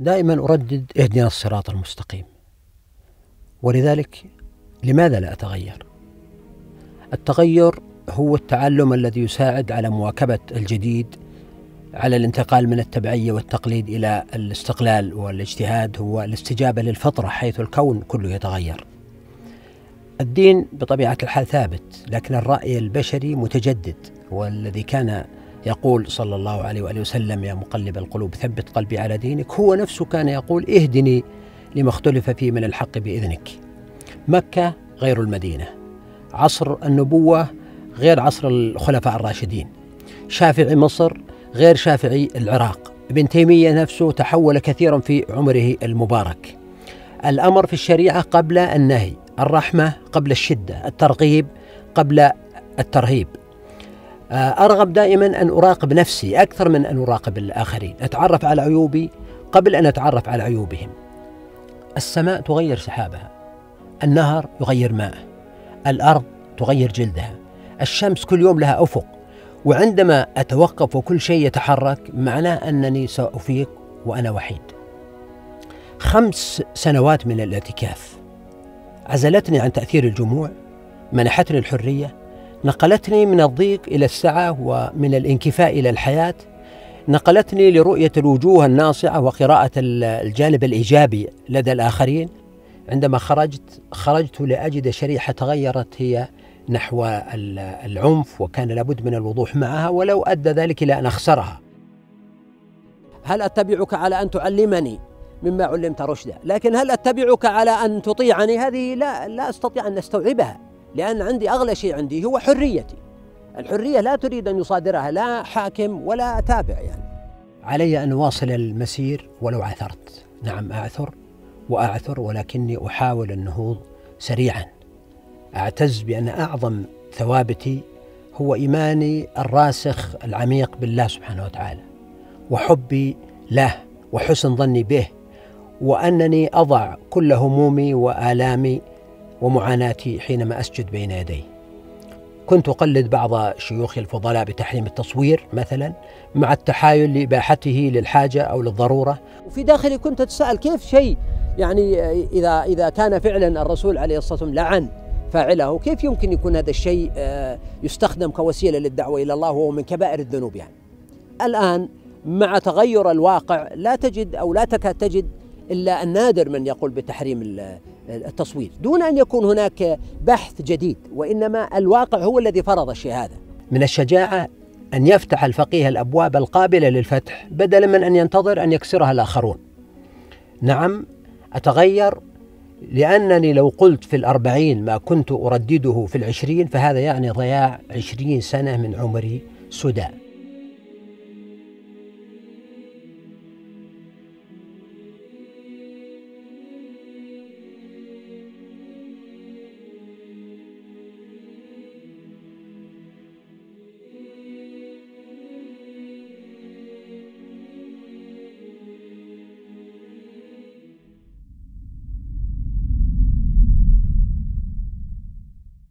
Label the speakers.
Speaker 1: دائما أردد إهدنا الصراط المستقيم ولذلك لماذا لا أتغير؟ التغير هو التعلم الذي يساعد على مواكبة الجديد على الانتقال من التبعية والتقليد إلى الاستقلال والاجتهاد هو الاستجابة للفطرة حيث الكون كله يتغير الدين بطبيعة الحال ثابت لكن الرأي البشري متجدد والذي كان يقول صلى الله عليه وآله وسلم يا مقلب القلوب ثبت قلبي على دينك. هو نفسه كان يقول اهدني لما اختلف فيه من الحق بإذنك. مكة غير المدينة. عصر النبوة غير عصر الخلفاء الراشدين. شافعي مصر غير شافعي العراق. ابن تيمية نفسه تحول كثيرا في عمره المبارك. الأمر في الشريعة قبل النهي الرحمة قبل الشدة الترغيب قبل الترهيب. أرغب دائما أن أراقب نفسي أكثر من أن أراقب الآخرين. أتعرف على عيوبي قبل أن أتعرف على عيوبهم. السماء تغير سحابها. النهر يغير ماءه. الأرض تغير جلدها. الشمس كل يوم لها أفق. وعندما أتوقف وكل شيء يتحرك معناه أنني سأفيق وأنا وحيد. خمس سنوات من الاعتكاف عزلتني عن تأثير الجموع. منحتني الحرية. نقلتني من الضيق إلى السعة ومن الانكفاء إلى الحياة. نقلتني لرؤية الوجوه الناصعة وقراءة الجانب الإيجابي لدى الآخرين. عندما خرجت خرجت لأجد شريحة تغيرت هي نحو العنف وكان لابد من الوضوح معها ولو أدى ذلك إلى أن أخسرها. هل أتبعك على أن تعلمني مما علمت رشدا؟ لكن هل أتبعك على أن تطيعني؟ هذه لا, لا أستطيع أن أستوعبها. لأن عندي أغلى شيء عندي هو حريتي. الحرية لا تريد أن يصادرها لا حاكم ولا تابع يعني. علي أن أواصل المسير ولو عثرت. نعم أعثر وأعثر ولكني أحاول النهوض سريعا. أعتز بأن أعظم ثوابتي هو إيماني الراسخ العميق بالله سبحانه وتعالى وحبي له وحسن ظني به وأنني أضع كل همومي وآلامي ومعاناتي حينما أسجد بين يديه كنت أقلد بعض شيوخي الفضلاء بتحريم التصوير مثلا مع التحايل لإباحته للحاجة أو للضرورة. وفي داخلي كنت أتساءل كيف شيء يعني إذا إذا كان فعلا الرسول عليه الصلاة والسلام لعن فاعله كيف يمكن يكون هذا الشيء آه، يستخدم كوسيلة للدعوة إلى الله وهو من كبائر الذنوب يعني؟ الآن مع تغير الواقع لا تجد أو لا تكاد تجد إلا النادر من يقول بتحريم التصوير دون أن يكون هناك بحث جديد وإنما الواقع هو الذي فرض الشيء هذا. من الشجاعة أن يفتح الفقيه الأبواب القابلة للفتح بدلا من أن ينتظر أن يكسرها الآخرون. نعم أتغير لأنني لو قلت في الأربعين ما كنت أردده في العشرين فهذا يعني ضياع عشرين سنة من عمري سدى